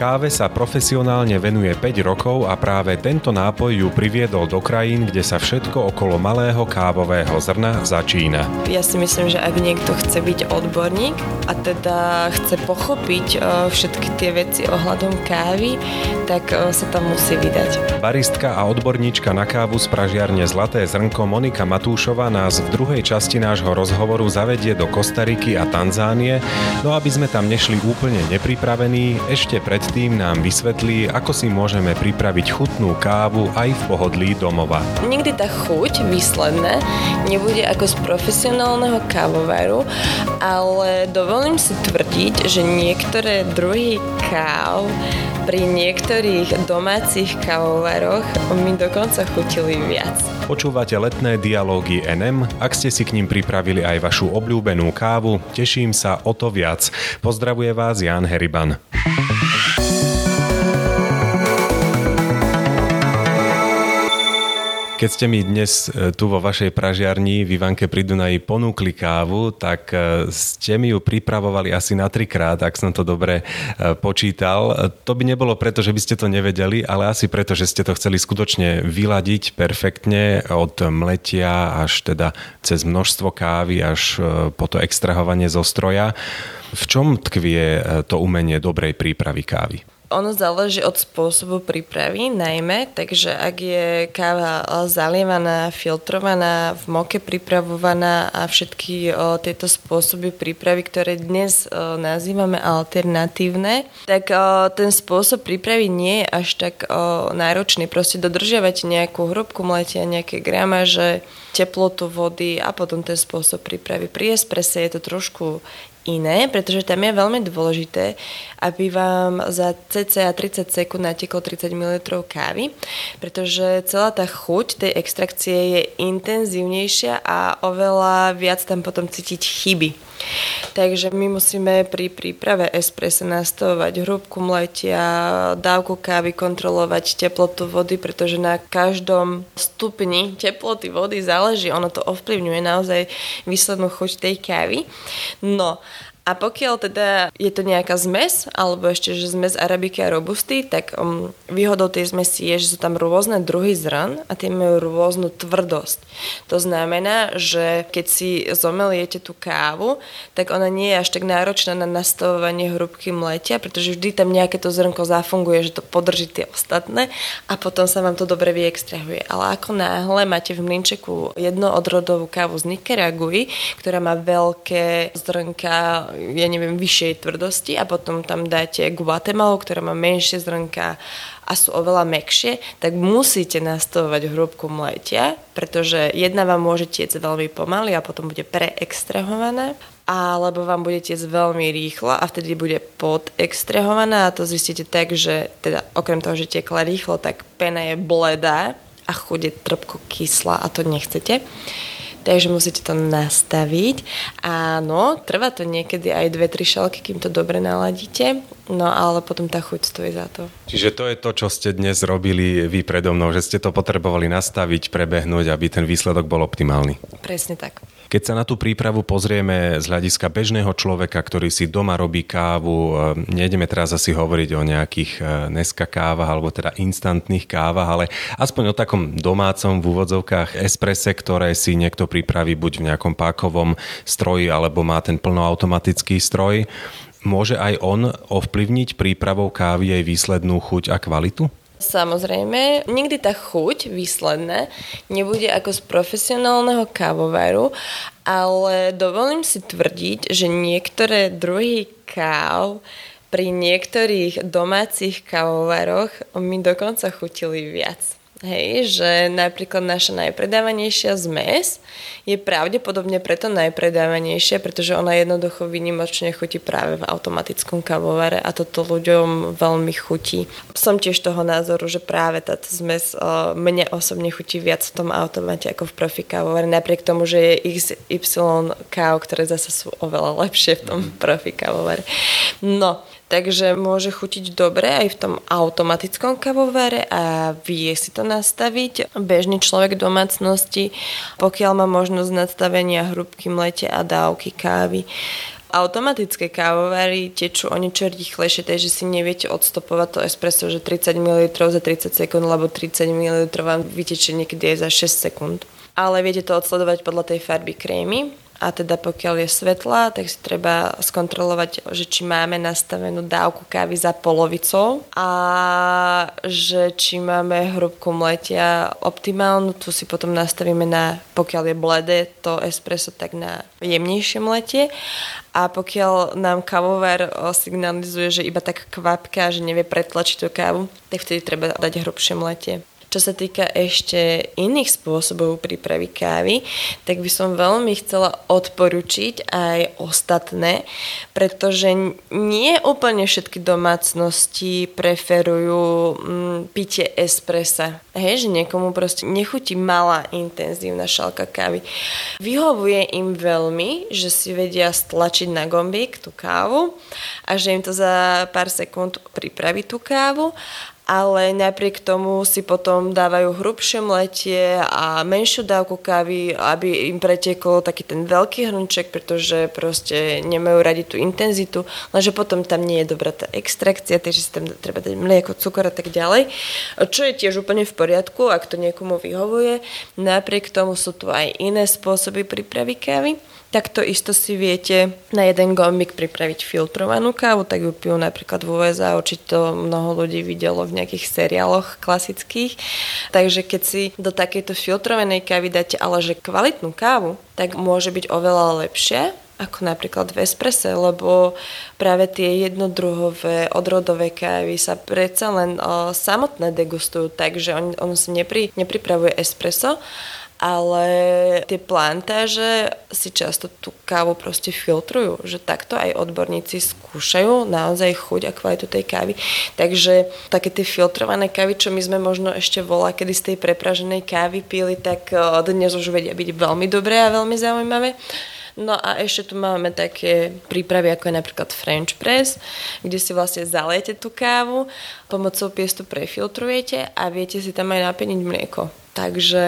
Káve sa profesionálne venuje 5 rokov a práve tento nápoj ju priviedol do krajín, kde sa všetko okolo malého kávového zrna začína. Ja si myslím, že ak niekto chce byť odborník a teda chce pochopiť e, všetky tie veci ohľadom kávy, tak e, sa tam musí vydať. Baristka a odborníčka na kávu z pražiarne Zlaté zrnko Monika Matúšová nás v druhej časti nášho rozhovoru zavedie do Kostariky a Tanzánie, no aby sme tam nešli úplne nepripravení, ešte pred predtým nám vysvetlí, ako si môžeme pripraviť chutnú kávu aj v pohodlí domova. Nikdy tá chuť výsledné nebude ako z profesionálneho kávovaru, ale dovolím si tvrdiť, že niektoré druhy káv pri niektorých domácich kávovaroch mi dokonca chutili viac. Počúvate letné dialógy NM? Ak ste si k ním pripravili aj vašu obľúbenú kávu, teším sa o to viac. Pozdravuje vás Jan Heriban. Keď ste mi dnes e, tu vo vašej pražiarni v Ivanke pri Dunaji ponúkli kávu, tak e, ste mi ju pripravovali asi na trikrát, ak som to dobre e, počítal. To by nebolo preto, že by ste to nevedeli, ale asi preto, že ste to chceli skutočne vyladiť perfektne od mletia až teda cez množstvo kávy až po to extrahovanie zo stroja. V čom tkvie to umenie dobrej prípravy kávy? Ono záleží od spôsobu prípravy najmä, takže ak je káva zalievaná, filtrovaná, v moke pripravovaná a všetky o, tieto spôsoby prípravy, ktoré dnes o, nazývame alternatívne, tak o, ten spôsob prípravy nie je až tak o, náročný. Proste dodržiavate nejakú hrubku mletia, nejaké gramaže, teplotu vody a potom ten spôsob prípravy. Pri esprese je to trošku iné, pretože tam je veľmi dôležité, aby vám za cca 30 sekúnd nateklo 30 ml kávy, pretože celá tá chuť tej extrakcie je intenzívnejšia a oveľa viac tam potom cítiť chyby. Takže my musíme pri príprave espressa nastavovať hrúbku mletia, dávku kávy, kontrolovať teplotu vody, pretože na každom stupni teploty vody záleží, ono to ovplyvňuje naozaj výslednú chuť tej kávy. No a pokiaľ teda je to nejaká zmes, alebo ešte, že zmes arabiky a robusty, tak um, výhodou tej zmesi je, že sú tam rôzne druhy zran a tie majú rôznu tvrdosť. To znamená, že keď si zomeliete tú kávu, tak ona nie je až tak náročná na nastavovanie hrubky mletia, pretože vždy tam nejaké to zrnko zafunguje, že to podrží tie ostatné a potom sa vám to dobre vyextrahuje. Ale ako náhle máte v mlinčeku jednoodrodovú kávu z Nikaragui, ktorá má veľké zrnka, ja neviem, vyššej tvrdosti a potom tam dáte Guatemalu, ktorá má menšie zrnka a sú oveľa mekšie, tak musíte nastavovať hrúbku mletia, pretože jedna vám môže tiec veľmi pomaly a potom bude preextrahovaná alebo vám bude tiec veľmi rýchlo a vtedy bude podextrahovaná a to zistíte tak, že teda okrem toho, že tekla rýchlo, tak pena je bledá a chuť je trpko kyslá a to nechcete takže musíte to nastaviť. Áno, trvá to niekedy aj dve, tri šalky, kým to dobre naladíte, no ale potom tá chuť stojí za to. Čiže to je to, čo ste dnes robili vy predo mnou, že ste to potrebovali nastaviť, prebehnúť, aby ten výsledok bol optimálny. Presne tak. Keď sa na tú prípravu pozrieme z hľadiska bežného človeka, ktorý si doma robí kávu, e, nejdeme teraz asi hovoriť o nejakých e, neska kávach alebo teda instantných kávach, ale aspoň o takom domácom v úvodzovkách esprese, ktoré si niekto pripraví buď v nejakom pákovom stroji alebo má ten plnoautomatický stroj. Môže aj on ovplyvniť prípravou kávy jej výslednú chuť a kvalitu? Samozrejme, nikdy tá chuť výsledná nebude ako z profesionálneho kávovaru, ale dovolím si tvrdiť, že niektoré druhy káv pri niektorých domácich kávovaroch mi dokonca chutili viac. Hej, že napríklad naša najpredávanejšia zmes je pravdepodobne preto najpredávanejšia, pretože ona jednoducho vynimočne chutí práve v automatickom kavovare a toto ľuďom veľmi chutí. Som tiež toho názoru, že práve táto zmes o, mne osobne chutí viac v tom automate ako v profi kavovare, napriek tomu, že je XY káv, ktoré zase sú oveľa lepšie v tom mhm. profi kavovare. No, Takže môže chutiť dobre aj v tom automatickom kavovare a vie si to nastaviť. Bežný človek v domácnosti, pokiaľ má možnosť nastavenia hrubky mlete a dávky kávy, Automatické kávovary tečú o niečo rýchlejšie, takže si neviete odstopovať to espresso, že 30 ml za 30 sekúnd, lebo 30 ml vám vytečie niekedy aj za 6 sekúnd. Ale viete to odsledovať podľa tej farby krémy a teda pokiaľ je svetla, tak si treba skontrolovať, že či máme nastavenú dávku kávy za polovicou a že či máme hrubku mletia optimálnu, tu si potom nastavíme na, pokiaľ je bledé to espresso, tak na jemnejšie mletie a pokiaľ nám kavovar signalizuje, že iba tak kvapka, že nevie pretlačiť tú kávu, tak vtedy treba dať hrubšie mletie. Čo sa týka ešte iných spôsobov prípravy kávy, tak by som veľmi chcela odporučiť aj ostatné, pretože nie úplne všetky domácnosti preferujú mm, pitie espressa. Hej, že niekomu proste nechutí malá intenzívna šalka kávy. Vyhovuje im veľmi, že si vedia stlačiť na gombík tú kávu a že im to za pár sekúnd pripraví tú kávu ale napriek tomu si potom dávajú hrubšie mletie a menšiu dávku kávy, aby im pretekol taký ten veľký hrnček, pretože proste nemajú radi tú intenzitu, lenže potom tam nie je dobrá tá extrakcia, takže si tam treba dať mlieko, cukor a tak ďalej, čo je tiež úplne v poriadku, ak to niekomu vyhovuje. Napriek tomu sú tu aj iné spôsoby prípravy kávy. Takto isto si viete na jeden gombik pripraviť filtrovanú kávu, tak ju pijú napríklad v USA, určite mnoho ľudí videlo v nejakých seriáloch klasických. Takže keď si do takejto filtrovanej kávy dáte ale že kvalitnú kávu, tak môže byť oveľa lepšie, ako napríklad v esprese, lebo práve tie jednodruhové odrodové kávy sa predsa len o, samotné degustujú, takže on, on si nepri, nepripravuje espresso, ale tie plantáže si často tú kávu proste filtrujú, že takto aj odborníci skúšajú naozaj chuť a kvalitu tej kávy. Takže také tie filtrované kávy, čo my sme možno ešte volá, kedy z tej prepraženej kávy pili, tak eh, dnes už vedia byť veľmi dobré a veľmi zaujímavé. No a ešte tu máme také prípravy, ako je napríklad French press, kde si vlastne zalejete tú kávu, pomocou piestu prefiltrujete a viete si tam aj napeniť mlieko. Takže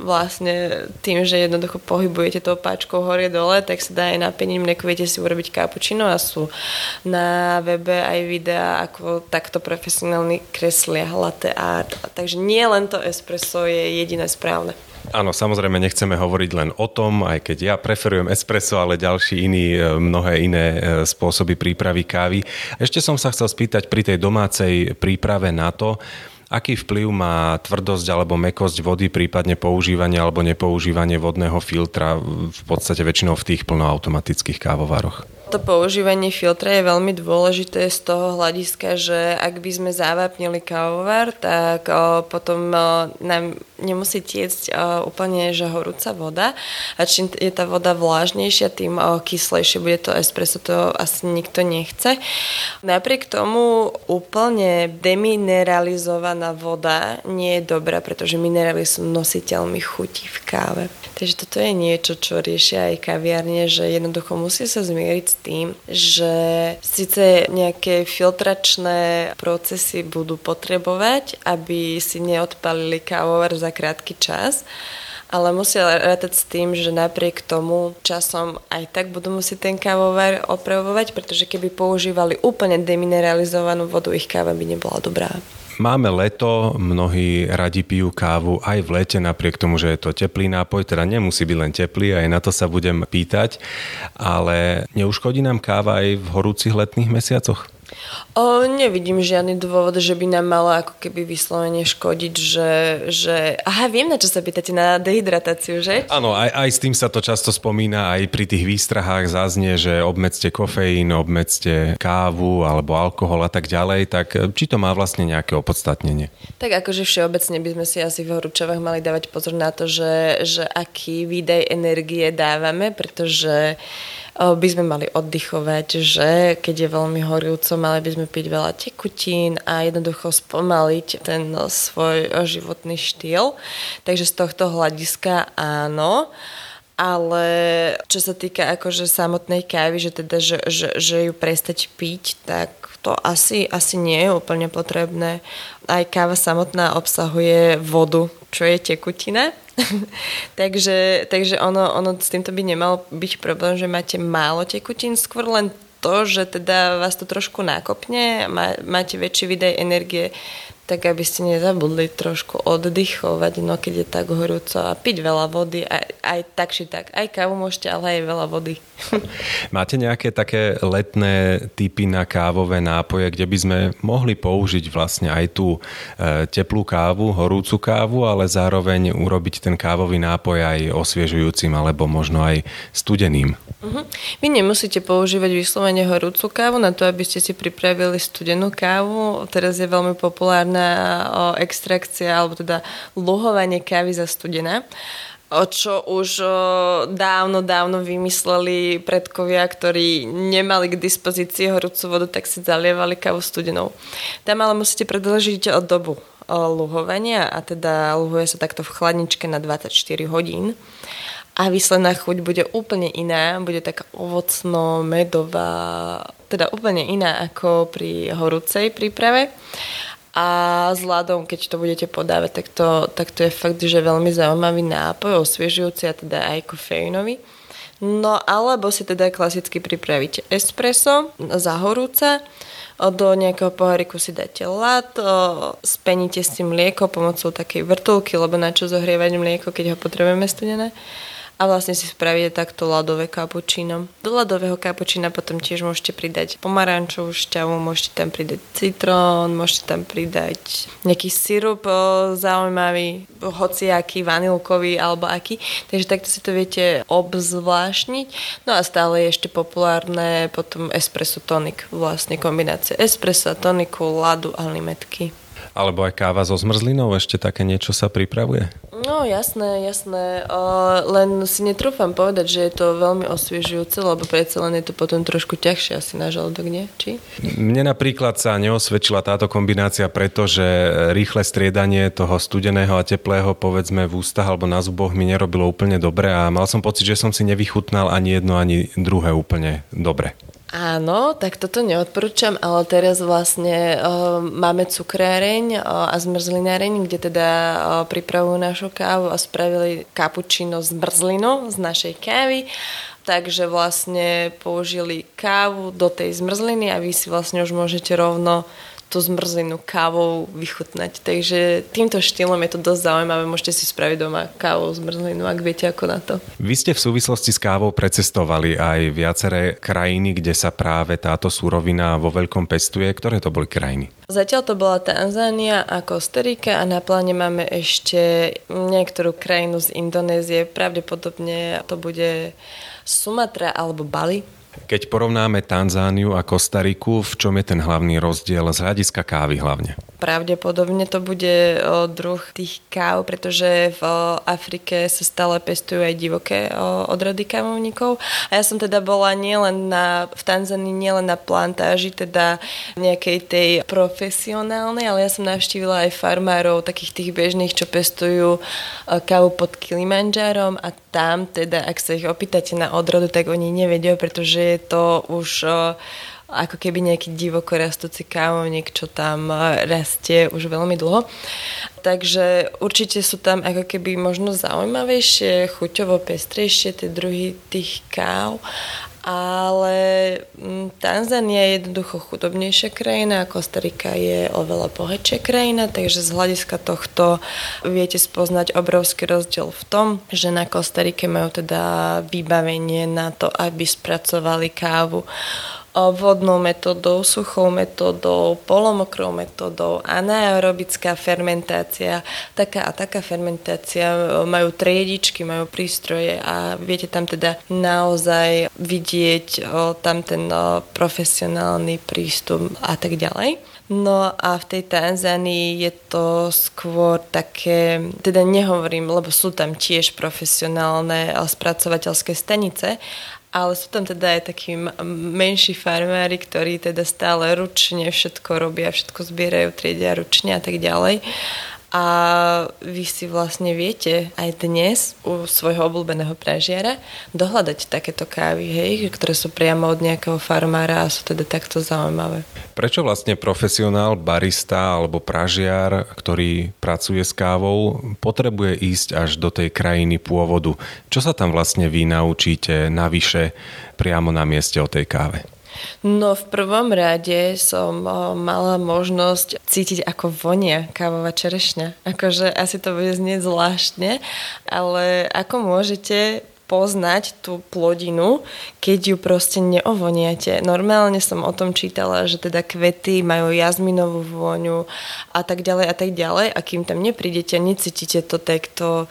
vlastne tým, že jednoducho pohybujete tou páčkou hore dole, tak sa dá aj napeniť mlieko, viete si urobiť kapučino a sú na webe aj videá, ako takto profesionálni kreslia latte art. Takže nie len to espresso je jediné správne. Áno, samozrejme nechceme hovoriť len o tom, aj keď ja preferujem espresso, ale ďalší iní, e, mnohé iné e, spôsoby prípravy kávy. Ešte som sa chcel spýtať pri tej domácej príprave na to, Aký vplyv má tvrdosť alebo mekosť vody, prípadne používanie alebo nepoužívanie vodného filtra v podstate väčšinou v tých plnoautomatických kávovaroch? To používanie filtra je veľmi dôležité z toho hľadiska, že ak by sme závápnili kávovar, tak o, potom o, nám nemusí tiecť o, úplne že horúca voda a čím je tá voda vlážnejšia, tým o, kyslejšie bude to espresso, to asi nikto nechce. Napriek tomu úplne demineralizovaná voda nie je dobrá, pretože minerály sú nositeľmi chutí v káve. Takže toto je niečo, čo riešia aj kaviarne, že jednoducho musí sa zmieriť tým, že síce nejaké filtračné procesy budú potrebovať, aby si neodpalili kávovar za krátky čas, ale musia rátať s tým, že napriek tomu časom aj tak budú musieť ten kávovar opravovať, pretože keby používali úplne demineralizovanú vodu, ich káva by nebola dobrá. Máme leto, mnohí radi pijú kávu aj v lete, napriek tomu, že je to teplý nápoj, teda nemusí byť len teplý, aj na to sa budem pýtať, ale neuškodí nám káva aj v horúcich letných mesiacoch? O, nevidím žiadny dôvod, že by nám malo ako keby vyslovene škodiť, že, že... Aha, viem, na čo sa pýtate, na dehydratáciu, že? Áno, aj, aj s tým sa to často spomína, aj pri tých výstrahách zaznie, že obmedzte kofeín, obmedzte kávu alebo alkohol a tak ďalej, tak či to má vlastne nejaké opodstatnenie? Tak akože všeobecne by sme si asi v horúčavách mali dávať pozor na to, že, že aký výdaj energie dávame, pretože by sme mali oddychovať, že keď je veľmi horúco, mali by sme piť veľa tekutín a jednoducho spomaliť ten svoj životný štýl. Takže z tohto hľadiska áno ale čo sa týka akože samotnej kávy, že teda, že, že, že ju prestať piť, tak to asi, asi nie je úplne potrebné. Aj káva samotná obsahuje vodu, čo je tekutina takže, takže ono, ono s týmto by nemal byť problém, že máte málo tekutín, skôr len to, že teda vás to trošku nakopne, má, máte väčší výdaj energie tak aby ste nezabudli trošku oddychovať, no keď je tak horúco a piť veľa vody, aj, aj tak či tak. Aj kávu môžete, ale aj veľa vody. Máte nejaké také letné typy na kávové nápoje, kde by sme mohli použiť vlastne aj tú e, teplú kávu, horúcu kávu, ale zároveň urobiť ten kávový nápoj aj osviežujúcim alebo možno aj studeným? Uh-huh. Vy nemusíte používať vyslovene horúcu kávu na to, aby ste si pripravili studenú kávu. Teraz je veľmi populárne studená extrakcia alebo teda luhovanie kávy za studená o čo už o, dávno, dávno vymysleli predkovia, ktorí nemali k dispozícii horúcu vodu, tak si zalievali kávu studenou. Tam ale musíte predlžiť dobu o, luhovania a teda luhuje sa takto v chladničke na 24 hodín a výsledná chuť bude úplne iná, bude taká ovocno-medová, teda úplne iná ako pri horúcej príprave a s ľadom, keď to budete podávať, tak to, tak to je fakt, že veľmi zaujímavý nápoj, osviežujúci a teda aj kofeínový. No alebo si teda klasicky pripravíte espresso za horúca, do nejakého poháriku si dáte ľad, speníte s tým mlieko pomocou takej vrtulky, lebo na čo zohrievať mlieko, keď ho potrebujeme studené a vlastne si spravíte takto ľadové kapučíno. Do ľadového kapučína potom tiež môžete pridať pomarančovú šťavu, môžete tam pridať citrón, môžete tam pridať nejaký sirup zaujímavý, hociaký, vanilkový alebo aký. Takže takto si to viete obzvláštniť. No a stále je ešte populárne potom espresso tonik, vlastne kombinácia espresso, toniku, ľadu a limetky. Alebo aj káva so zmrzlinou, ešte také niečo sa pripravuje? No jasné, jasné. Uh, len si netrúfam povedať, že je to veľmi osviežujúce, lebo predsa len je to potom trošku ťažšie asi na žalúdok, nie? Či? Mne napríklad sa neosvedčila táto kombinácia, pretože rýchle striedanie toho studeného a teplého povedzme v ústach alebo na zuboch mi nerobilo úplne dobre a mal som pocit, že som si nevychutnal ani jedno, ani druhé úplne dobre. Áno, tak toto neodporúčam, ale teraz vlastne uh, máme cukráreň uh, a zmrzlináreň, kde teda uh, pripravujú našu kávu a spravili kapučino z zmrzlinu z našej kávy. Takže vlastne použili kávu do tej zmrzliny a vy si vlastne už môžete rovno tú zmrzlinu kávou vychutnať. Takže týmto štýlom je to dosť zaujímavé. Môžete si spraviť doma kávou zmrzlinu, ak viete ako na to. Vy ste v súvislosti s kávou precestovali aj viaceré krajiny, kde sa práve táto súrovina vo veľkom pestuje. Ktoré to boli krajiny? Zatiaľ to bola Tanzánia a Kostarika a na pláne máme ešte niektorú krajinu z Indonézie. Pravdepodobne to bude Sumatra alebo Bali. Keď porovnáme Tanzániu a Kostariku, v čom je ten hlavný rozdiel z hľadiska kávy hlavne? Pravdepodobne to bude druh tých káv, pretože v Afrike sa stále pestujú aj divoké odrody kávovníkov. A ja som teda bola nielen na, v Tanzánii nielen na plantáži, teda nejakej tej profesionálnej, ale ja som navštívila aj farmárov, takých tých bežných, čo pestujú kávu pod Kilimanjárom a tam teda, ak sa ich opýtate na odrodu, tak oni nevedia, pretože je to už ako keby nejaký divoko rastúci kávovník, čo tam e, rastie už veľmi dlho. Takže určite sú tam ako keby možno zaujímavejšie, chuťovo pestrejšie tie druhy tých káv ale Tanzania je jednoducho chudobnejšia krajina a Kostarika je oveľa bohatšia krajina, takže z hľadiska tohto viete spoznať obrovský rozdiel v tom, že na Kostarike majú teda vybavenie na to, aby spracovali kávu vodnou metodou, suchou metodou, polomokrou metodou, anaerobická fermentácia, taká a taká fermentácia, majú triedičky, majú prístroje a viete tam teda naozaj vidieť o, tam ten o, profesionálny prístup a tak ďalej. No a v tej Tanzánii je to skôr také, teda nehovorím, lebo sú tam tiež profesionálne spracovateľské stanice, ale sú tam teda aj takí menší farmári, ktorí teda stále ručne všetko robia, všetko zbierajú, triedia ručne a tak ďalej. A vy si vlastne viete aj dnes u svojho obľúbeného pražiara dohľadať takéto kávy, hej, ktoré sú priamo od nejakého farmára a sú teda takto zaujímavé. Prečo vlastne profesionál, barista alebo pražiar, ktorý pracuje s kávou, potrebuje ísť až do tej krajiny pôvodu? Čo sa tam vlastne vy naučíte navyše priamo na mieste o tej káve? No v prvom rade som mala možnosť cítiť, ako vonia kávová čerešňa. Akože asi to bude znieť zvláštne, ale ako môžete poznať tú plodinu, keď ju proste neovoniate. Normálne som o tom čítala, že teda kvety majú jazminovú vôňu a tak ďalej a tak ďalej a kým tam neprídete a necítite to, tak to,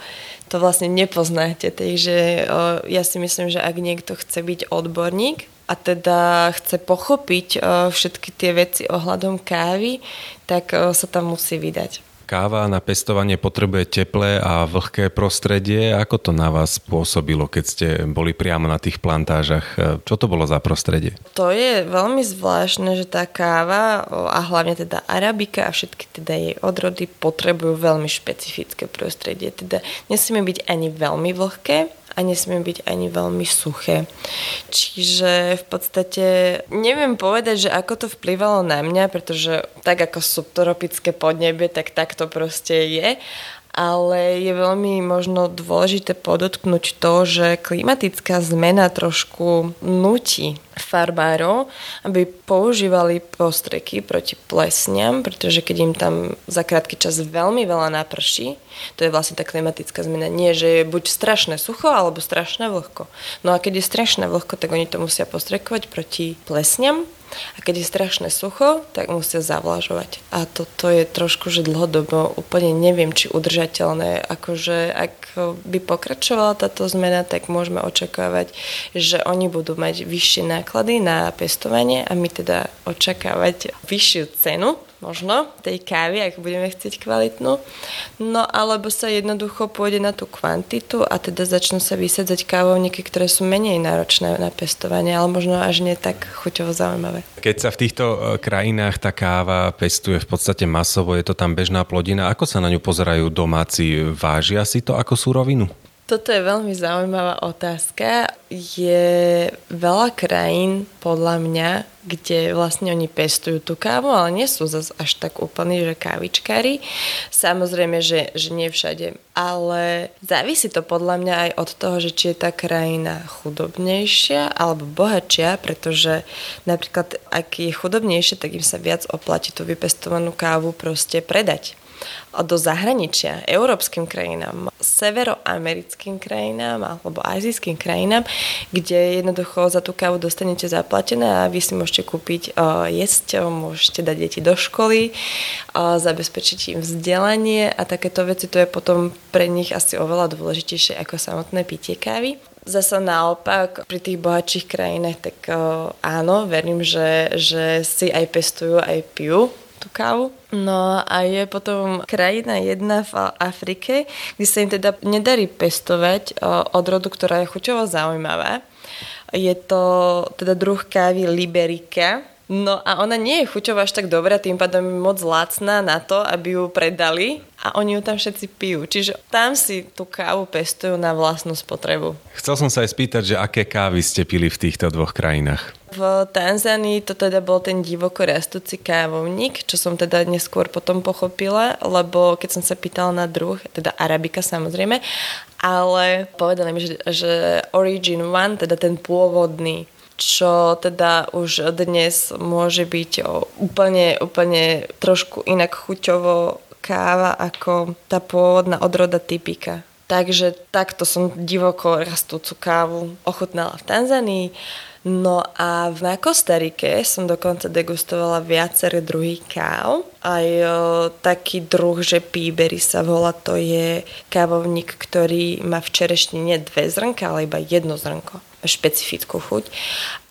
to vlastne nepoznáte. Takže ja si myslím, že ak niekto chce byť odborník, a teda chce pochopiť e, všetky tie veci ohľadom kávy, tak e, sa tam musí vydať. Káva na pestovanie potrebuje teplé a vlhké prostredie. Ako to na vás pôsobilo, keď ste boli priamo na tých plantážach? E, čo to bolo za prostredie? To je veľmi zvláštne, že tá káva a hlavne teda arabika a všetky teda jej odrody potrebujú veľmi špecifické prostredie. Teda nesmie byť ani veľmi vlhké, a nesmie byť ani veľmi suché. Čiže v podstate neviem povedať, že ako to vplyvalo na mňa, pretože tak ako subtropické podnebie, tak tak to proste je ale je veľmi možno dôležité podotknúť to, že klimatická zmena trošku nutí farmárov, aby používali postreky proti plesniam, pretože keď im tam za krátky čas veľmi veľa naprší, to je vlastne tá klimatická zmena. Nie, že je buď strašné sucho, alebo strašné vlhko. No a keď je strašné vlhko, tak oni to musia postrekovať proti plesniam a keď je strašné sucho, tak musia zavlažovať. A toto je trošku, že dlhodobo úplne neviem, či udržateľné. Akože ak by pokračovala táto zmena, tak môžeme očakávať, že oni budú mať vyššie náklady na pestovanie a my teda očakávať vyššiu cenu možno tej kávy, ak budeme chcieť kvalitnú. No alebo sa jednoducho pôjde na tú kvantitu a teda začnú sa vysadzať kávovníky, ktoré sú menej náročné na pestovanie, ale možno až nie tak chuťovo zaujímavé. Keď sa v týchto e, krajinách tá káva pestuje v podstate masovo, je to tam bežná plodina, ako sa na ňu pozerajú domáci? Vážia si to ako súrovinu? Toto je veľmi zaujímavá otázka. Je veľa krajín, podľa mňa, kde vlastne oni pestujú tú kávu, ale nie sú zase až tak úplní, že kávičkári. Samozrejme, že, že nie všade. Ale závisí to podľa mňa aj od toho, že či je tá krajina chudobnejšia alebo bohatšia, pretože napríklad ak je chudobnejšia, tak im sa viac oplatí tú vypestovanú kávu proste predať do zahraničia, európskym krajinám, severoamerickým krajinám alebo azijským krajinám, kde jednoducho za tú kávu dostanete zaplatené a vy si môžete kúpiť uh, jesť, môžete dať deti do školy, uh, zabezpečiť im vzdelanie a takéto veci, to je potom pre nich asi oveľa dôležitejšie ako samotné pitie kávy. Zasa naopak, pri tých bohatších krajinách, tak uh, áno, verím, že, že si aj pestujú, aj pijú tú kávu. No a je potom krajina jedna v Afrike, kde sa im teda nedarí pestovať odrodu, ktorá je chuťovo zaujímavá. Je to teda druh kávy Liberika, No a ona nie je chuťová až tak dobrá, tým pádom je moc lacná na to, aby ju predali a oni ju tam všetci pijú. Čiže tam si tú kávu pestujú na vlastnú spotrebu. Chcel som sa aj spýtať, že aké kávy ste pili v týchto dvoch krajinách? V Tanzánii to teda bol ten divoko rastúci kávovník, čo som teda neskôr potom pochopila, lebo keď som sa pýtala na druh, teda arabika samozrejme, ale povedali mi, že, že Origin One, teda ten pôvodný čo teda už dnes môže byť úplne, úplne trošku inak chuťovo káva ako tá pôvodná odroda typika. Takže takto som divoko rastúcu kávu ochutnala v Tanzánii. No a v Kostarike som dokonca degustovala viaceré druhy káv. Aj o, taký druh, že píbery sa volá, to je kávovník, ktorý má v čerešnine dve zrnka, ale iba jedno zrnko špecifickú chuť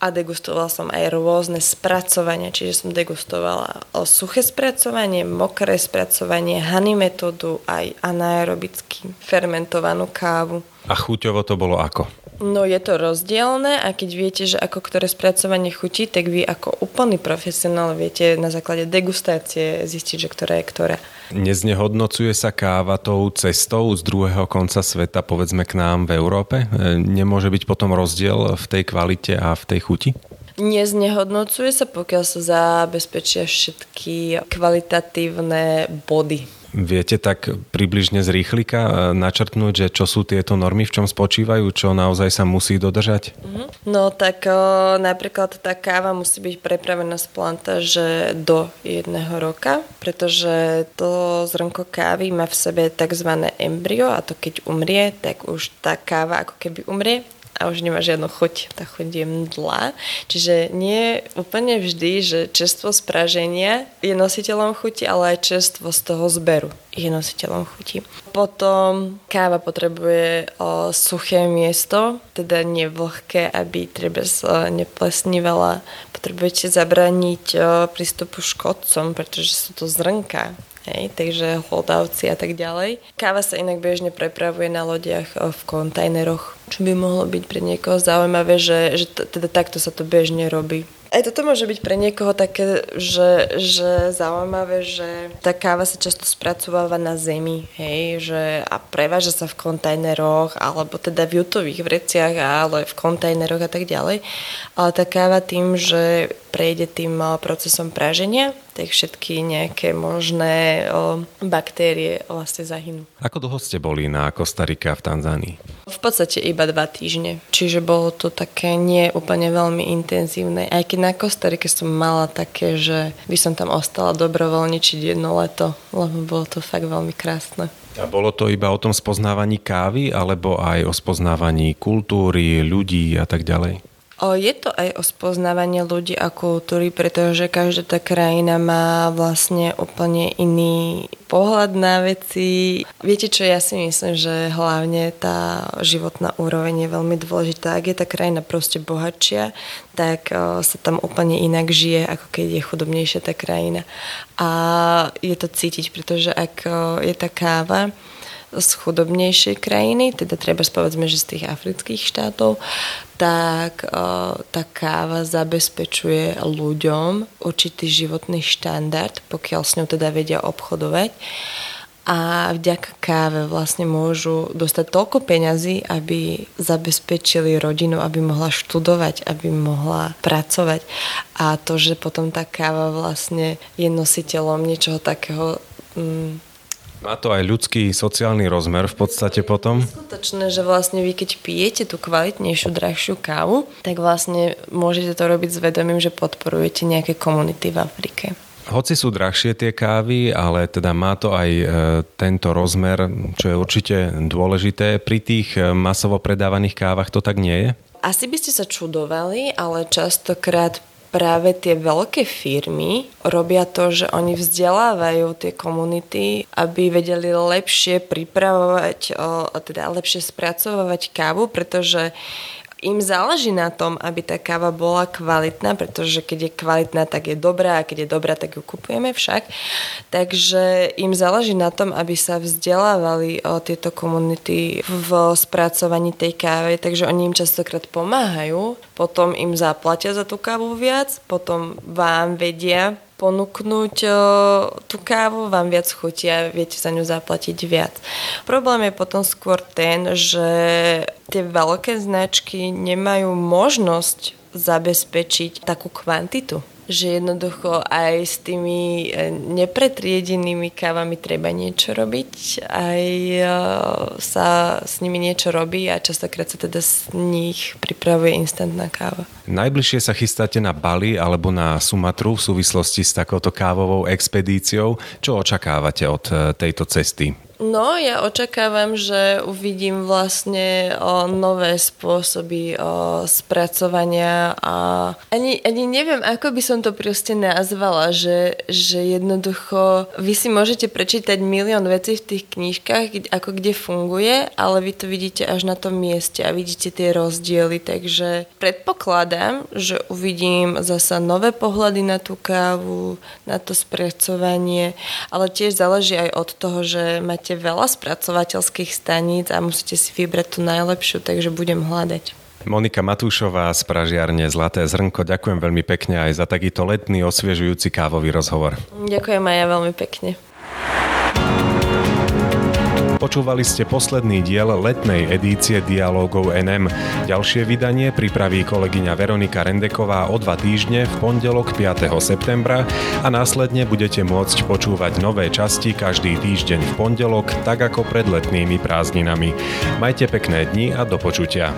a degustovala som aj rôzne spracovania, čiže som degustovala suché spracovanie, mokré spracovanie, honey metódu aj anaerobicky fermentovanú kávu. A chuťovo to bolo ako? No je to rozdielne a keď viete, že ako ktoré spracovanie chutí, tak vy ako úplný profesionál viete na základe degustácie zistiť, že ktoré je ktoré. Neznehodnocuje sa káva tou cestou z druhého konca sveta, povedzme k nám v Európe? E, nemôže byť potom rozdiel v tej kvalite a v tej chuti? Neznehodnocuje sa, pokiaľ sa zabezpečia všetky kvalitatívne body Viete tak približne z rýchlika e, načrtnúť, že čo sú tieto normy, v čom spočívajú, čo naozaj sa musí dodržať? Mhm. No tak o, napríklad tá káva musí byť prepravená z plantáže do jedného roka, pretože to zrnko kávy má v sebe tzv. embryo a to keď umrie, tak už tá káva ako keby umrie a už nemá žiadnu chuť. Tá chuť je mdla. Čiže nie úplne vždy, že čerstvo z praženia je nositeľom chuti, ale aj čerstvo z toho zberu je nositeľom chuti. Potom káva potrebuje o, suché miesto, teda nevlhké, aby treba neplesnivala. Potrebujete zabraniť o, prístupu škodcom, pretože sú to zrnka hej, takže hlodavci a tak ďalej. Káva sa inak bežne prepravuje na lodiach v kontajneroch, čo by mohlo byť pre niekoho zaujímavé, že, že teda takto sa to bežne robí. Aj toto môže byť pre niekoho také, že, že zaujímavé, že tá káva sa často spracováva na zemi, hej, že a preváža sa v kontajneroch, alebo teda v jutových vreciach, ale v kontajneroch a tak ďalej. Ale tá káva tým, že prejde tým procesom praženia, tak všetky nejaké možné baktérie vlastne zahynú. Ako dlho ste boli na Kostarika v Tanzánii? V podstate iba dva týždne, čiže bolo to také nie úplne veľmi intenzívne. Aj keď na Kostarike som mala také, že by som tam ostala dobrovoľničiť jedno leto, lebo bolo to fakt veľmi krásne. A bolo to iba o tom spoznávaní kávy, alebo aj o spoznávaní kultúry, ľudí a tak ďalej? Je to aj o spoznávaní ľudí a kultúry, pretože každá tá krajina má vlastne úplne iný pohľad na veci. Viete čo, ja si myslím, že hlavne tá životná úroveň je veľmi dôležitá. Ak je tá krajina proste bohatšia, tak sa tam úplne inak žije, ako keď je chudobnejšia tá krajina. A je to cítiť, pretože ak je tá káva, z chudobnejšej krajiny, teda treba spovedzme, že z tých afrických štátov, tak tá káva zabezpečuje ľuďom určitý životný štandard, pokiaľ s ňou teda vedia obchodovať a vďaka káve vlastne môžu dostať toľko peňazí, aby zabezpečili rodinu, aby mohla študovať, aby mohla pracovať. A to, že potom tá káva vlastne je nositeľom niečoho takého mm, má to aj ľudský sociálny rozmer v podstate potom? Skutočné, že vlastne vy keď pijete tú kvalitnejšiu, drahšiu kávu, tak vlastne môžete to robiť s vedomím, že podporujete nejaké komunity v Afrike. Hoci sú drahšie tie kávy, ale teda má to aj e, tento rozmer, čo je určite dôležité. Pri tých e, masovo predávaných kávach to tak nie je? Asi by ste sa čudovali, ale častokrát práve tie veľké firmy robia to, že oni vzdelávajú tie komunity, aby vedeli lepšie pripravovať, teda lepšie spracovávať kávu, pretože im záleží na tom, aby tá káva bola kvalitná, pretože keď je kvalitná, tak je dobrá a keď je dobrá, tak ju kupujeme však. Takže im záleží na tom, aby sa vzdelávali o tieto komunity v spracovaní tej kávy, takže oni im častokrát pomáhajú, potom im zaplatia za tú kávu viac, potom vám vedia ponúknuť o, tú kávu, vám viac chutia, viete za ňu zaplatiť viac. Problém je potom skôr ten, že tie veľké značky nemajú možnosť zabezpečiť takú kvantitu že jednoducho aj s tými e, nepretriedenými kávami treba niečo robiť, aj e, sa s nimi niečo robí a častokrát sa teda z nich pripravuje instantná káva. Najbližšie sa chystáte na Bali alebo na Sumatru v súvislosti s takouto kávovou expedíciou. Čo očakávate od e, tejto cesty? No, ja očakávam, že uvidím vlastne o nové spôsoby o spracovania a ani, ani neviem, ako by som to proste nazvala, že, že jednoducho vy si môžete prečítať milión vecí v tých knížkach, ako kde funguje, ale vy to vidíte až na tom mieste a vidíte tie rozdiely, takže predpokladám, že uvidím zasa nové pohľady na tú kávu, na to spracovanie, ale tiež záleží aj od toho, že mať máte veľa spracovateľských staníc a musíte si vybrať tú najlepšiu, takže budem hľadať. Monika Matúšová z Pražiarne Zlaté zrnko, ďakujem veľmi pekne aj za takýto letný osviežujúci kávový rozhovor. Ďakujem aj ja veľmi pekne. Počúvali ste posledný diel letnej edície Dialógov NM. Ďalšie vydanie pripraví kolegyňa Veronika Rendeková o dva týždne v pondelok 5. septembra a následne budete môcť počúvať nové časti každý týždeň v pondelok, tak ako pred letnými prázdninami. Majte pekné dni a do počutia.